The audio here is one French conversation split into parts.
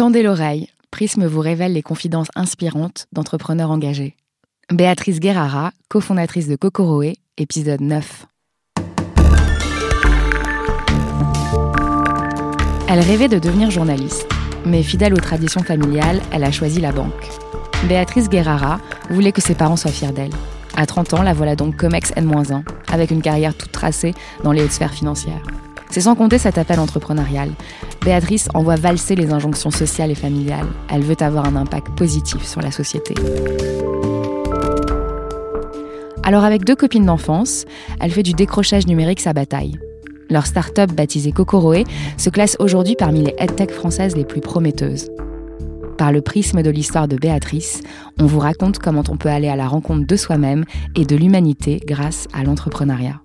Tendez l'oreille, Prisme vous révèle les confidences inspirantes d'entrepreneurs engagés. Béatrice Guerrara, cofondatrice de Kokoroé, épisode 9. Elle rêvait de devenir journaliste, mais fidèle aux traditions familiales, elle a choisi la banque. Béatrice Guerrara voulait que ses parents soient fiers d'elle. À 30 ans, la voilà donc Comex N-1, avec une carrière toute tracée dans les hautes sphères financières. C'est sans compter cet appel entrepreneurial. Béatrice envoie valser les injonctions sociales et familiales. Elle veut avoir un impact positif sur la société. Alors avec deux copines d'enfance, elle fait du décrochage numérique sa bataille. Leur start-up baptisée Kokoroé se classe aujourd'hui parmi les headtech françaises les plus prometteuses. Par le prisme de l'histoire de Béatrice, on vous raconte comment on peut aller à la rencontre de soi-même et de l'humanité grâce à l'entrepreneuriat.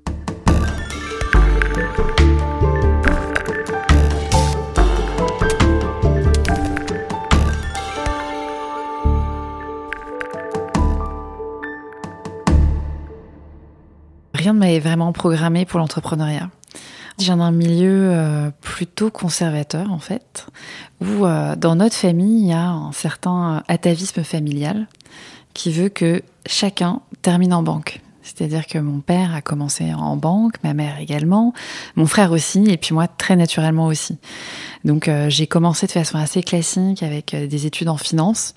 Rien ne m'avait vraiment programmé pour l'entrepreneuriat. Je viens d'un milieu euh, plutôt conservateur en fait, où euh, dans notre famille il y a un certain atavisme familial qui veut que chacun termine en banque. C'est-à-dire que mon père a commencé en banque, ma mère également, mon frère aussi, et puis moi très naturellement aussi. Donc euh, j'ai commencé de façon assez classique avec des études en finance,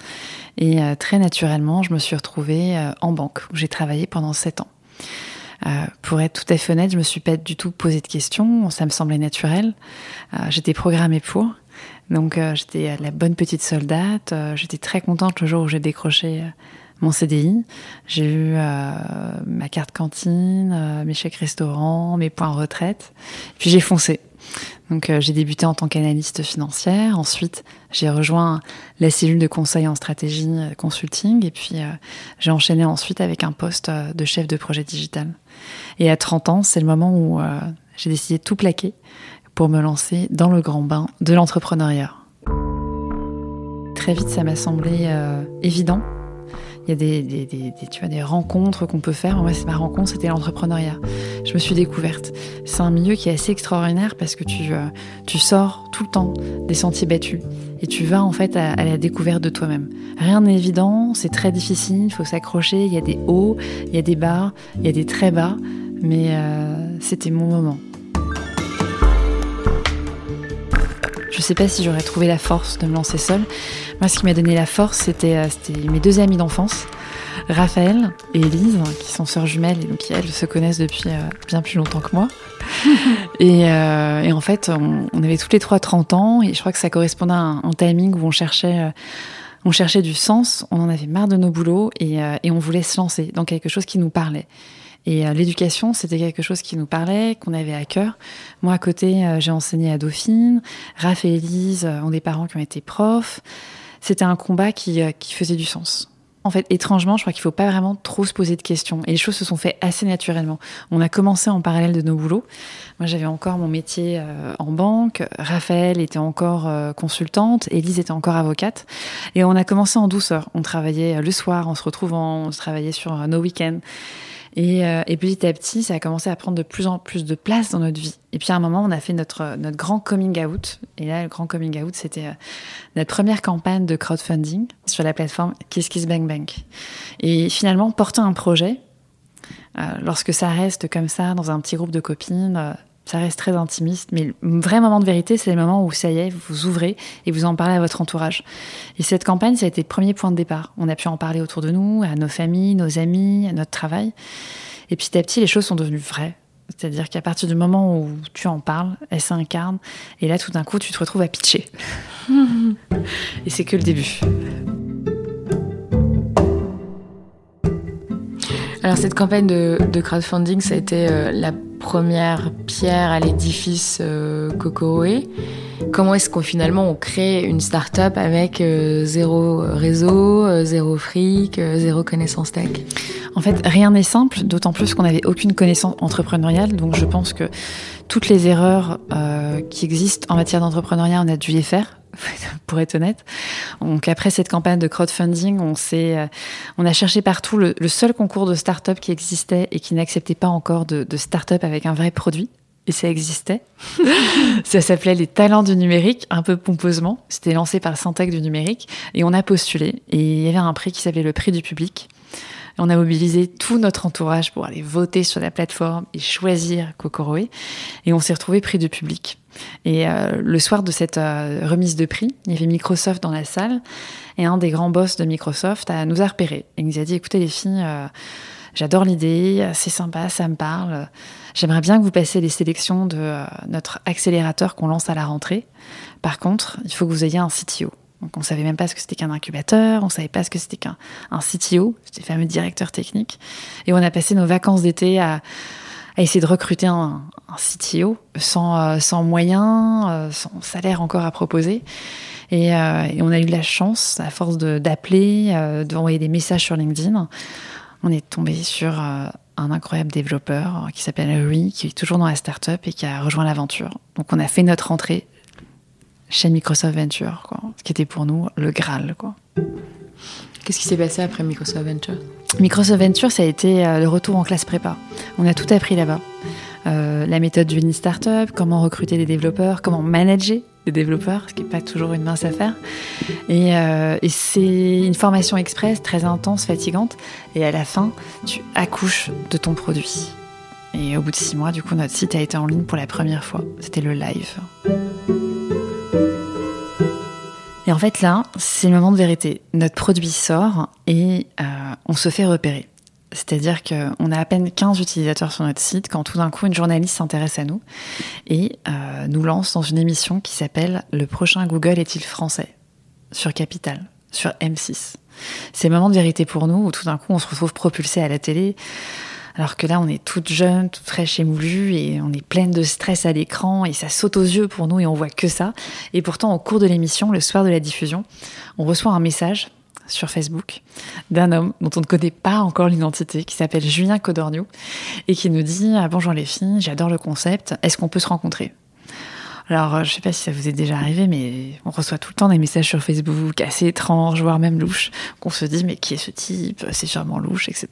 et très naturellement je me suis retrouvée en banque où j'ai travaillé pendant sept ans. Euh, pour être tout à fait honnête, je me suis pas du tout posé de questions. Ça me semblait naturel. Euh, j'étais programmée pour. Donc euh, j'étais la bonne petite soldate. j'étais très contente le jour où j'ai décroché mon CDI. J'ai eu ma carte cantine, mes chèques restaurants, mes points retraite. Puis j'ai foncé. Donc j'ai débuté en tant qu'analyste financière. Ensuite, j'ai rejoint la cellule de conseil en stratégie consulting. Et puis j'ai enchaîné ensuite avec un poste de chef de projet digital. Et à 30 ans, c'est le moment où euh, j'ai décidé de tout plaquer pour me lancer dans le grand bain de l'entrepreneuriat. Très vite, ça m'a semblé euh, évident. Il y a des, tu vois, des rencontres qu'on peut faire. Moi, ma rencontre, c'était l'entrepreneuriat. Je me suis découverte. C'est un milieu qui est assez extraordinaire parce que tu, euh, sors tout le temps des sentiers battus et tu vas en fait à, la découverte de toi-même. Rien n'est évident, c'est très difficile, il faut s'accrocher, il y a des hauts, il y a des bas, il y a des très bas, mais euh, c'était mon moment. Je sais pas si j'aurais trouvé la force de me lancer seule. Moi, ce qui m'a donné la force, c'était euh, mes deux amis d'enfance. Raphaël et Elise, qui sont sœurs jumelles et donc qui elles se connaissent depuis euh, bien plus longtemps que moi. Euh, et, en fait, on, avait toutes les trois 30 ans et je crois que ça correspondait à un, timing où on cherchait, euh, on cherchait du sens, on en avait marre de nos boulots et, et on voulait se lancer dans quelque chose qui nous parlait. Et l'éducation, c'était quelque chose qui nous parlait, qu'on avait à cœur. Moi, à côté, j'ai enseigné à Dauphine. Raph et Elise ont des parents qui ont été profs. C'était un combat qui, qui faisait du sens. En fait, étrangement, je crois qu'il ne faut pas vraiment trop se poser de questions. Et les choses se sont faites assez naturellement. On a commencé en parallèle de nos boulots. Moi, j'avais encore mon métier euh, en banque. Raphaël était encore euh, consultante. Élise était encore avocate. Et on a commencé en douceur. On travaillait euh, le soir en se retrouvant. On travaillait sur nos week-ends. Euh, et, petit à petit, ça a commencé à prendre de plus en plus de place dans notre vie. Et puis à un moment, on a fait notre, notre grand coming out. Et là, le grand coming out, c'était euh, notre première campagne de crowdfunding sur la plateforme KissKissBankBank. Et finalement, porter un projet, euh, lorsque ça reste comme ça dans un petit groupe de copines, ça reste très intimiste, mais le vrai moment de vérité, c'est le moment où ça y est, vous ouvrez et vous en parlez à votre entourage. Et cette campagne, ça a été le premier point de départ. On a pu en parler autour de nous, à nos familles, nos amis, à notre travail. Et petit à petit, les choses sont devenues vraies. C'est-à-dire qu'à partir du moment où tu en parles, elles s'incarnent. Et là, tout d'un coup, tu te retrouves à pitcher. et c'est que le début. Alors cette campagne de, crowdfunding, ça a été euh, la première pierre à l'édifice euh, Comment est-ce qu'on finalement on crée une start-up avec euh, zéro réseau, euh, zéro fric, zéro connaissance tech? En fait, rien n'est simple, d'autant plus qu'on n'avait aucune connaissance entrepreneuriale. Donc je pense que toutes les erreurs qui existent en matière d'entrepreneuriat, on a dû les faire pour être honnête. Donc après cette campagne de crowdfunding, on s'est, euh, on a cherché partout le, seul concours de start-up qui existait et qui n'acceptait pas encore de, de start-up avec un vrai produit. et ça existait. ça s'appelait les talents du numérique, un peu pompeusement. C'était lancé par Syntec du numérique et on a postulé et il y avait un prix qui s'appelait le prix du public. On a mobilisé tout notre entourage pour aller voter sur la plateforme et choisir Kokoroé. Et on s'est retrouvé prix du public. Et euh, le soir de cette euh, remise de prix, il y avait Microsoft dans la salle. Et un des grands boss de Microsoft nous a repérés. Et nous a dit, écoutez les filles, euh, j'adore l'idée, c'est sympa, ça me parle. J'aimerais bien que vous passiez les sélections de notre accélérateur qu'on lance à la rentrée. Par contre, il faut que vous ayez un CTO. Donc on savait même pas ce que c'était qu'un incubateur, on savait pas ce que c'était qu'un un CTO, c'était fameux directeur technique. Et on a passé nos vacances d'été à, essayer de recruter un, CTO sans, euh, sans moyens, euh, sans salaire encore à proposer. Et, euh, on a eu de la chance, à force d'appeler, d'envoyer des messages sur LinkedIn, on est tombé sur un incroyable développeur qui s'appelle Rui, qui est toujours dans la startup et qui a rejoint l'aventure. Donc on a fait notre entrée chez Microsoft Venture, quoi, ce qui était pour nous le Graal. Quoi. Qu'est-ce qui s'est passé après Microsoft Venture? Microsoft Venture, ça a été euh, le retour en classe prépa. On a tout appris là-bas. Euh, la méthode du Lean Startup, comment recruter des développeurs, comment manager des développeurs, ce qui n'est pas toujours une mince affaire. Et, euh, et c'est une formation express très intense, fatigante. Et à la fin, tu accouches de ton produit. Et au bout de six mois, du coup, notre site a été en ligne pour la première fois. C'était le live. Et en fait, là, c'est le moment de vérité. Notre produit sort et euh, on se fait repérer. C'est-à-dire qu'on a à peine 15 utilisateurs sur notre site quand tout d'un coup une journaliste s'intéresse à nous et euh, nous lance dans une émission qui s'appelle Le prochain Google est-il français? Sur Capital, sur M6. C'est le moment de vérité pour nous où tout d'un coup on se retrouve propulsé à la télé alors que là, on est toute jeune, toute fraîche et moulue, et on est pleine de stress à l'écran, et ça saute aux yeux pour nous, et on voit que ça. Et pourtant, au cours de l'émission, le soir de la diffusion, on reçoit un message sur Facebook d'un homme dont on ne connaît pas encore l'identité, qui s'appelle Julien Codornio, et qui nous dit ah, Bonjour les filles, j'adore le concept, est-ce qu'on peut se rencontrer? Alors, euh, je sais pas si ça vous est déjà arrivé, mais on reçoit tout le temps des messages sur Facebook assez étranges, voire même louches, qu'on se dit, mais qui est ce type? C'est sûrement louche, etc.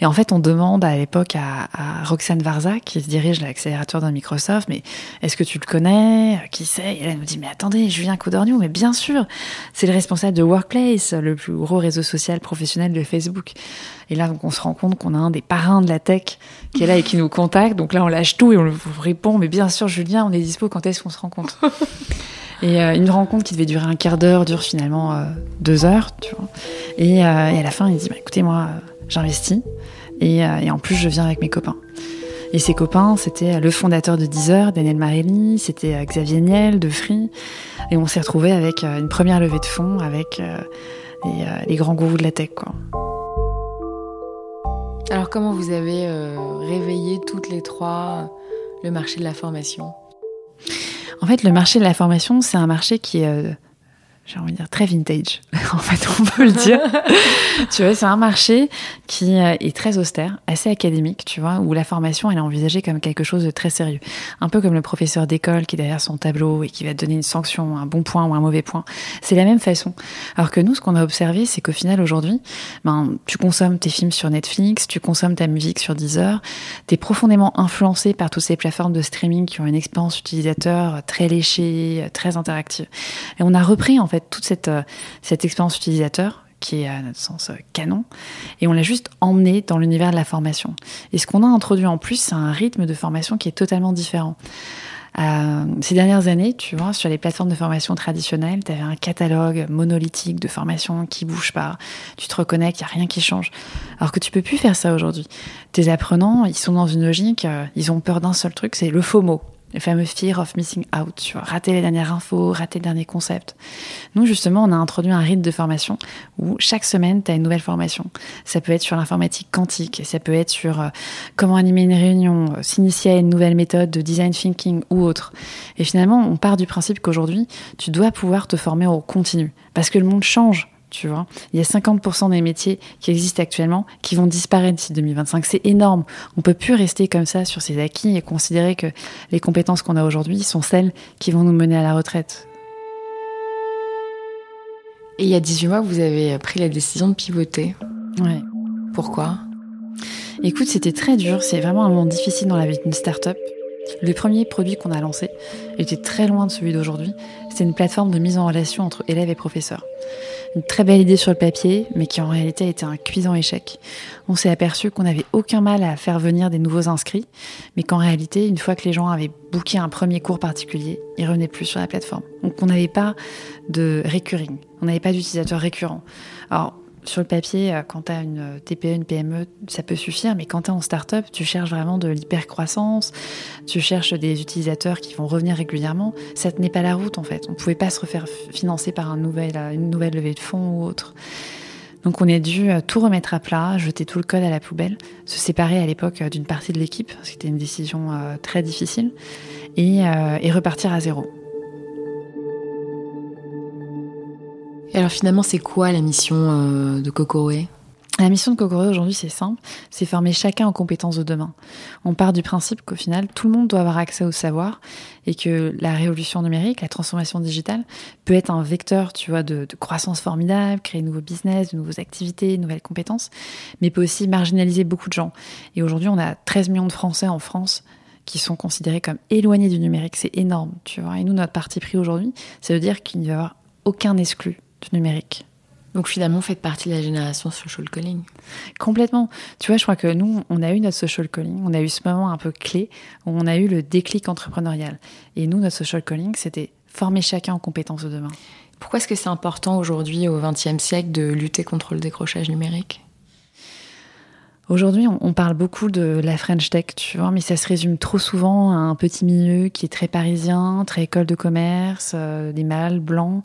Et en fait, on demande à l'époque à, Roxane Varza, qui dirige l'accélérateur d'un Microsoft, mais est-ce que tu le connais? Qui c'est? Et elle nous dit, mais attendez, Julien Codorniou, mais bien sûr, c'est le responsable de Workplace, le plus gros réseau social professionnel de Facebook. Et là, donc, on se rend compte qu'on a un des parrains de la tech qui est là et qui nous contacte. Donc là, on lâche tout et on répond, mais bien sûr, Julien, on est dispo est-ce qu'on se rencontre Et euh, une rencontre qui devait durer un quart d'heure dure finalement euh, deux heures, euh, et, à la fin, il dit, bah, écoutez, moi, j'investis et, en plus, je viens avec mes copains. Et ses copains, c'était le fondateur de Deezer, Daniel Marelli, c'était Xavier Niel de Free. Et on s'est retrouvé avec une première levée de fonds avec les, grands gourous de la tech. Alors comment vous avez réveillé toutes les trois le marché de la formation? En fait, le marché de la formation, c'est un marché qui est euh, j'ai envie de dire très vintage. en fait, on peut le dire. tu vois, c'est un marché qui euh, est très austère, assez académique, tu vois, où la formation elle est envisagée comme quelque chose de très sérieux. Un peu comme le professeur d'école qui est derrière son tableau et qui va te donner une sanction, un bon point ou un mauvais point. C'est la même façon. Alors que nous, ce qu'on a observé, c'est qu'au final, aujourd'hui, ben, tu consommes tes films sur Netflix, tu consommes ta musique sur Deezer, tu es profondément influencé par toutes ces plateformes de streaming qui ont une expérience utilisateur très léchée, très interactive. Et on a repris, en fait, toute cette, euh, cette expérience utilisateur qui est à notre sens euh, canon, et on l'a juste emmené dans l'univers de la formation. Et ce qu'on a introduit en plus, c'est un rythme de formation qui est totalement différent. Euh, ces dernières années, tu vois, sur les plateformes de formation traditionnelles, tu avais un catalogue monolithique de formation qui bouge pas. Tu te reconnectes, il n'y a rien qui change. Alors que tu peux plus faire ça aujourd'hui. Tes apprenants, ils sont dans une logique, ils ont peur d'un seul truc, c'est le mot le fameux fear of missing out, tu vois, rater les dernières infos, rater le dernier concept. Nous, justement, on a introduit un rythme de formation où chaque semaine, tu as une nouvelle formation. Ça peut être sur l'informatique quantique, ça peut être sur euh, comment animer une réunion, euh, s'initier à une nouvelle méthode de design thinking ou autre. Et finalement, on part du principe qu'aujourd'hui, tu dois pouvoir te former au continu parce que le monde change tu vois. Il y a 50% des métiers qui existent actuellement qui vont disparaître d'ici 2025. C'est énorme. On peut plus rester comme ça sur ses acquis et considérer que les compétences qu'on a aujourd'hui sont celles qui vont nous mener à la retraite. Et il y a 18 mois, vous avez pris la décision de pivoter. Ouais. Pourquoi? Écoute, c'était très dur. C'est vraiment un moment difficile dans la vie d'une start-up. Le premier produit qu'on a lancé était très loin de celui d'aujourd'hui. C'était une plateforme de mise en relation entre élèves et professeurs. Une très belle idée sur le papier, mais qui en réalité a été un cuisant échec. On s'est aperçu qu'on n'avait aucun mal à faire venir des nouveaux inscrits, mais qu'en réalité, une fois que les gens avaient booké un premier cours particulier, ils revenaient plus sur la plateforme. Donc on n'avait pas de recurring, on n'avait pas d'utilisateurs récurrents. Alors sur le papier, euh, quand tu as une TPE, une PME, ça peut suffire, mais quand tu es en start-up, tu cherches vraiment de l'hypercroissance, tu cherches des utilisateurs qui vont revenir régulièrement. Ça tenait pas la route en fait. On ne pouvait pas se refaire financer par un nouvel, euh, une nouvelle levée de fonds ou autre. Donc on a dû euh, tout remettre à plat, jeter tout le code à la poubelle, se séparer à l'époque d'une partie de l'équipe, c'était une décision très difficile, et repartir à zéro. Alors finalement, c'est quoi la mission euh, de Kokoroe la mission de Kokoroe aujourd'hui, c'est simple, c'est former chacun en compétences de demain. On part du principe qu'au final, tout le monde doit avoir accès au savoir et que la révolution numérique, la transformation digitale, peut être un vecteur, tu vois, de, croissance formidable, créer de nouveaux business, de nouvelles activités, de nouvelles compétences, mais peut aussi marginaliser beaucoup de gens. Et aujourd'hui, on a 13 millions de Français en France qui sont considérés comme éloignés du numérique. C'est énorme, tu vois. Et nous, notre parti pris aujourd'hui, c'est de dire qu'il n'y va y avoir aucun exclu numérique. Donc finalement, vous faites partie de la génération social calling. Complètement. Tu vois, je crois que nous, on a eu notre social calling, on a eu ce moment un peu clé où on a eu le déclic entrepreneurial. Et nous, notre social calling, c'était former chacun en compétences de demain. Pourquoi est-ce que c'est important aujourd'hui, au XXe siècle, de lutter contre le décrochage numérique? Aujourd'hui, on parle beaucoup de la French Tech, tu vois, mais ça se résume trop souvent à un petit milieu qui est très parisien, très école de commerce, euh, des mâles blancs.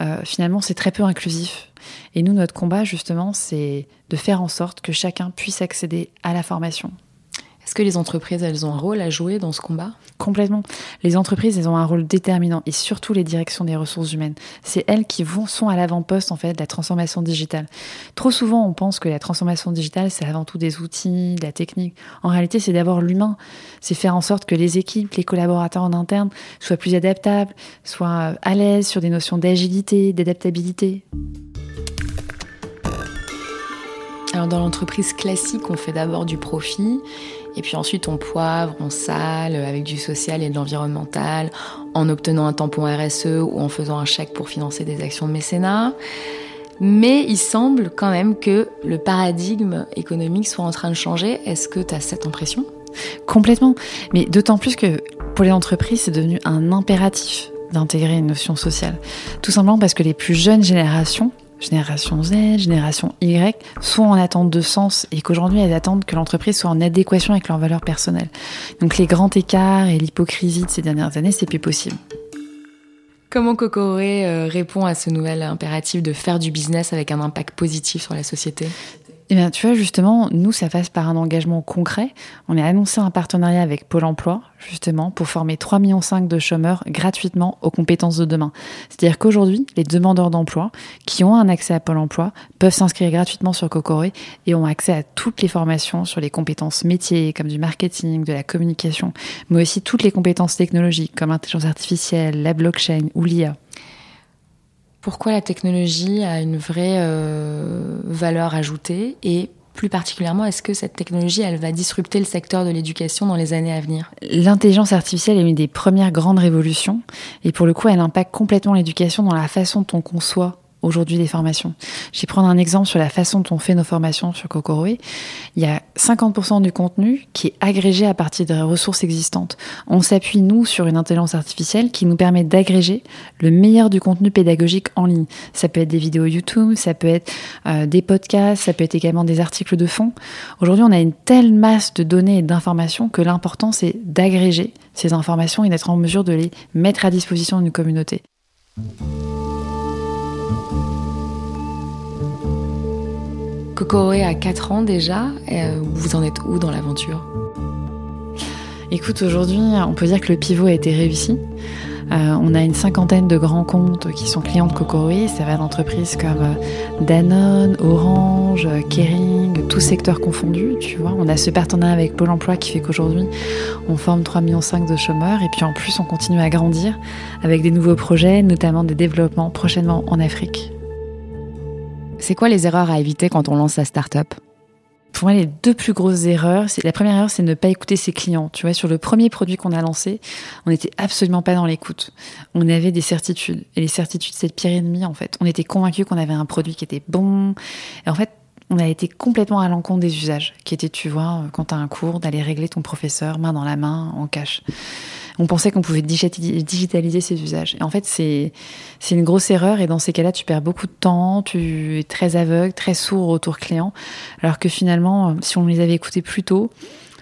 Euh, finalement, c'est très peu inclusif. Et nous, notre combat, justement, c'est de faire en sorte que chacun puisse accéder à la formation. Est-ce que les entreprises, elles ont un rôle à jouer dans ce combat? Complètement. Les entreprises, elles ont un rôle déterminant et surtout les directions des ressources humaines. C'est elles qui vont, sont à l'avant-poste en fait de la transformation digitale. Trop souvent, on pense que la transformation digitale, c'est avant tout des outils, de la technique. En réalité, c'est d'abord l'humain. C'est faire en sorte que les équipes, les collaborateurs en interne soient plus adaptables, soient à l'aise sur des notions d'agilité, d'adaptabilité. Alors dans l'entreprise classique, on fait d'abord du profit et puis ensuite, on poivre, on sale avec du social et de l'environnemental, en obtenant un tampon RSE ou en faisant un chèque pour financer des actions de mécénat. Mais il semble quand même que le paradigme économique soit en train de changer. Est-ce que tu as cette impression? Complètement. Mais d'autant plus que pour les entreprises, c'est devenu un impératif d'intégrer une notion sociale. Tout simplement parce que les plus jeunes générations génération Z, génération Y, sont en attente de sens et qu'aujourd'hui elles attendent que l'entreprise soit en adéquation avec leurs valeurs personnelles. Donc les grands écarts et l'hypocrisie de ces dernières années, c'est plus possible. Comment Cocoré euh, répond à ce nouvel impératif de faire du business avec un impact positif sur la société? Eh bien, tu vois, justement, nous, ça passe par un engagement concret. On a annoncé un partenariat avec Pôle emploi, justement, pour former 3,5 millions de chômeurs gratuitement aux compétences de demain. C'est-à-dire qu'aujourd'hui, les demandeurs d'emploi qui ont un accès à Pôle emploi peuvent s'inscrire gratuitement sur Cocoré et ont accès à toutes les formations sur les compétences métiers, comme du marketing, de la communication, mais aussi toutes les compétences technologiques, comme l'intelligence artificielle, la blockchain ou l'IA pourquoi la technologie a une vraie euh, valeur ajoutée et plus particulièrement, est-ce que cette technologie, va disrupter le secteur de l'éducation dans les années à venir? L'intelligence artificielle est une des premières grandes révolutions et pour le coup, elle impacte complètement l'éducation dans la façon dont on conçoit aujourd'hui des formations. Je vais prendre un exemple sur la façon dont on fait nos formations sur Kokoroe. Il y a 50% du contenu qui est agrégé à partir des ressources existantes. On s'appuie, nous, sur une intelligence artificielle qui nous permet d'agréger le meilleur du contenu pédagogique en ligne. Ça peut être des vidéos YouTube, ça peut être euh, des podcasts, ça peut être également des articles de fond. Aujourd'hui, on a une telle masse de données et d'informations que l'important, c'est d'agréger ces informations et d'être en mesure de les mettre à disposition d'une communauté. Kokoroe a 4 ans déjà. Euh, vous en êtes où dans l'aventure? Écoute, aujourd'hui, on peut dire que le pivot a été réussi. Euh, on a une cinquantaine de grands comptes qui sont clients de Kokoroe. Ça va d'entreprises comme euh, Danone, Orange, Kering, tous secteurs confondus. Tu vois, on a ce partenariat avec Pôle Emploi qui fait qu'aujourd'hui, on forme 3,5 millions de chômeurs. Et puis en plus, on continue à grandir avec des nouveaux projets, notamment des développements prochainement en Afrique. C'est quoi les erreurs à éviter quand on lance sa start-up? Pour moi, les deux plus grosses erreurs, c'est la première erreur, c'est ne pas écouter ses clients. Tu vois, sur le premier produit qu'on a lancé, on n'était absolument pas dans l'écoute. On avait des certitudes. Et les certitudes, c'est le pire ennemi, en fait. On était convaincus qu'on avait un produit qui était bon. Et en fait, on a été complètement à l'encontre des usages, qui étaient, tu vois, quand tu as un cours, d'aller régler ton professeur main dans la main, en cash. On pensait qu'on pouvait digitaliser ces usages. Et en fait, c'est une grosse erreur. Et dans ces cas-là, tu perds beaucoup de temps, tu es très aveugle, très sourd au retour client. Alors que finalement, si on les avait écoutés plus tôt,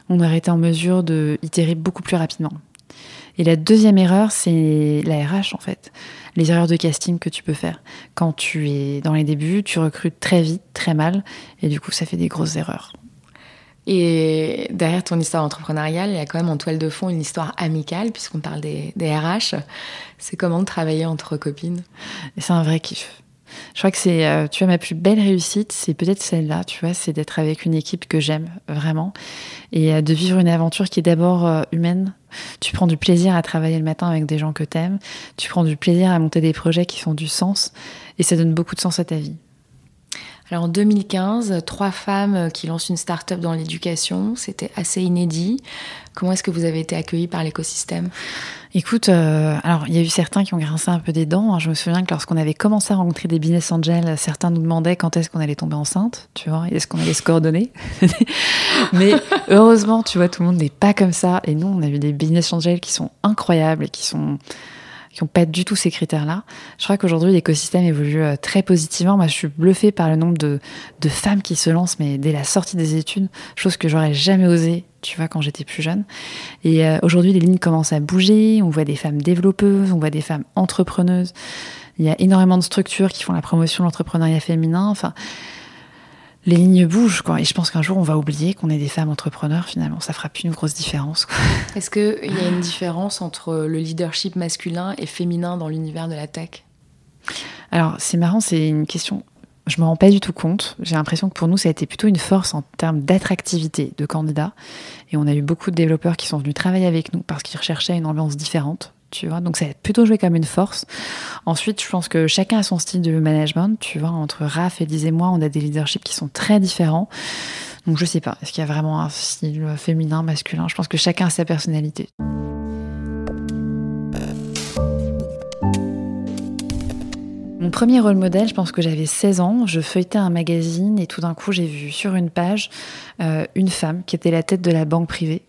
on aurait été en mesure de itérer beaucoup plus rapidement. Et la deuxième erreur, c'est la RH en fait. Les erreurs de casting que tu peux faire. Quand tu es dans les débuts, tu recrutes très vite, très mal, et du coup, ça fait des grosses erreurs. Et derrière ton histoire entrepreneuriale, il y a quand même en toile de fond une histoire amicale, puisqu'on parle des, des RH. C'est comment travailler entre copines? C'est un vrai kiff. Je crois que c'est, euh, tu vois, ma plus belle réussite, c'est peut-être celle-là, tu vois, c'est d'être avec une équipe que j'aime vraiment et euh, de vivre une aventure qui est d'abord euh, humaine. Tu prends du plaisir à travailler le matin avec des gens que t'aimes, tu prends du plaisir à monter des projets qui font du sens et ça donne beaucoup de sens à ta vie. Alors en 2015, trois femmes qui lancent une start-up dans l'éducation, c'était assez inédit. Comment est-ce que vous avez été accueillis par l'écosystème? Écoute, euh, alors il y a eu certains qui ont grincé un peu des dents. Hein. Je me souviens que lorsqu'on avait commencé à rencontrer des business angels, certains nous demandaient quand est-ce qu'on allait tomber enceinte, tu vois, est-ce qu'on allait se coordonner. Mais heureusement, tu vois, tout le monde n'est pas comme ça. Et nous, on a eu des business angels qui sont incroyables et qui sont qui n'ont pas du tout ces critères-là. Je crois qu'aujourd'hui, l'écosystème évolue euh, très positivement. Moi, je suis bluffée par le nombre de, femmes qui se lancent, mais dès la sortie des études, chose que j'aurais jamais osé, tu vois, quand j'étais plus jeune. Et euh, aujourd'hui, les lignes commencent à bouger. On voit des femmes développeuses, on voit des femmes entrepreneuses. Il y a énormément de structures qui font la promotion de l'entrepreneuriat féminin. Enfin, les lignes bougent, quoi. Et je pense qu'un jour, on va oublier qu'on est des femmes entrepreneurs, finalement. Ça fera plus une grosse différence, Est-ce qu'il y a une différence entre le leadership masculin et féminin dans l'univers de la tech? Alors, c'est marrant, c'est une question. Je me rends pas du tout compte. J'ai l'impression que pour nous, ça a été plutôt une force en termes d'attractivité de candidats. Et on a eu beaucoup de développeurs qui sont venus travailler avec nous parce qu'ils recherchaient une ambiance différente tu vois. Donc ça a plutôt joué comme une force. Ensuite, je pense que chacun a son style de management, tu vois. Entre Raph, Elise et moi, on a des leaderships qui sont très différents. Donc je sais pas, est-ce qu'il y a vraiment un style féminin, masculin? Je pense que chacun a sa personnalité. Mon premier rôle modèle, je pense que j'avais 16 ans, je feuilletais un magazine et tout d'un coup j'ai vu sur une page euh, une femme qui était la tête de la banque privée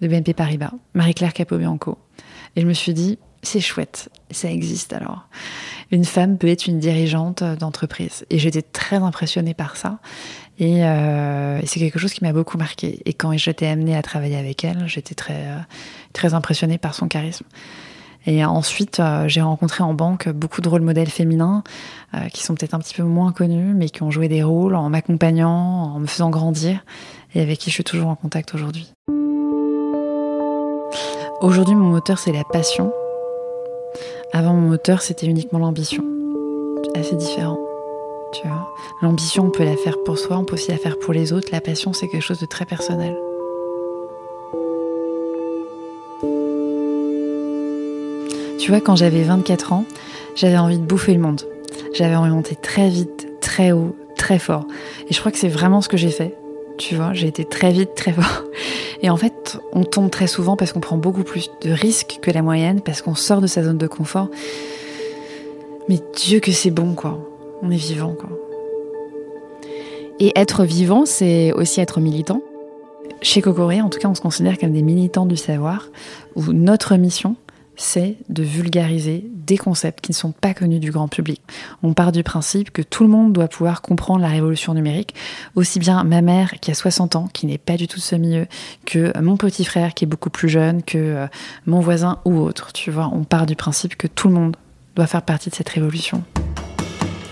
de BNP Paribas, Marie-Claire Capobianco. Et je me suis dit, c'est chouette, ça existe alors. Une femme peut être une dirigeante d'entreprise. Et j'étais très impressionnée par ça. Euh, et, c'est quelque chose qui m'a beaucoup marqué. Et quand j'étais amenée à travailler avec elle, j'étais très, euh, très impressionnée par son charisme. Et ensuite, euh, j'ai rencontré en banque beaucoup de rôles modèles féminins qui sont peut-être un petit peu moins connus, mais qui ont joué des rôles en m'accompagnant, en me faisant grandir, et avec qui je suis toujours en contact aujourd'hui. Aujourd'hui, mon moteur, c'est la passion. Avant, mon moteur, c'était uniquement l'ambition. Assez différent. Tu vois. L'ambition, on peut la faire pour soi, on peut aussi la faire pour les autres. La passion, c'est quelque chose de très personnel. Tu vois, quand j'avais 24 ans, j'avais envie de bouffer le monde. J'avais envie de monter très vite, très haut, très fort. Et je crois que c'est vraiment ce que j'ai fait. Tu vois, j'ai été très vite, très fort. Et en fait, on tombe très souvent parce qu'on prend beaucoup plus de risques que la moyenne, parce qu'on sort de sa zone de confort. Mais Dieu que c'est bon, quoi. On est vivant, quoi. Et être vivant, c'est aussi être militant Chez Cocoré, en tout cas, on se considère comme des militants du savoir, où notre mission, c'est de vulgariser des concepts qui ne sont pas connus du grand public. On part du principe que tout le monde doit pouvoir comprendre la révolution numérique, aussi bien ma mère qui a 60 ans, qui n'est pas du tout de ce milieu, que mon petit frère qui est beaucoup plus jeune, que euh, mon voisin ou autre. Tu vois, on part du principe que tout le monde doit faire partie de cette révolution.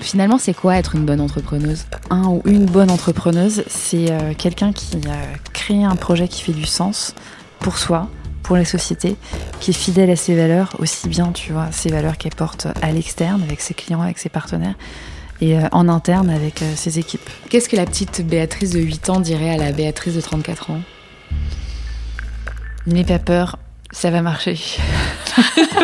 Finalement, c'est quoi être une bonne entrepreneuse? Un ou une bonne entrepreneuse, c'est euh, quelqu'un qui a créé un projet qui fait du sens pour soi, pour la société, qui est fidèle à ses valeurs, aussi bien, tu vois, ses valeurs qu'elle porte à l'externe, avec ses clients, avec ses partenaires, et euh, en interne avec euh, ses équipes. Qu'est-ce que la petite Béatrice de 8 ans dirait à la Béatrice de 34 ans? N'aie pas peur, ça va marcher.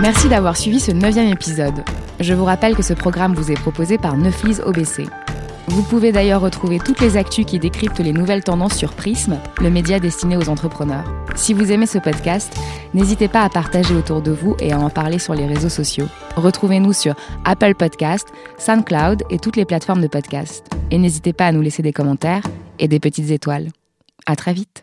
Merci d'avoir suivi ce neuvième épisode. Je vous rappelle que ce programme vous est proposé par Neuflis OBC. Vous pouvez d'ailleurs retrouver toutes les actus qui décryptent les nouvelles tendances sur Prism, le média destiné aux entrepreneurs. Si vous aimez ce podcast, n'hésitez pas à partager autour de vous et à en parler sur les réseaux sociaux. Retrouvez-nous sur Apple Podcast, SoundCloud et toutes les plateformes de podcast. Et n'hésitez pas à nous laisser des commentaires et des petites étoiles. À très vite.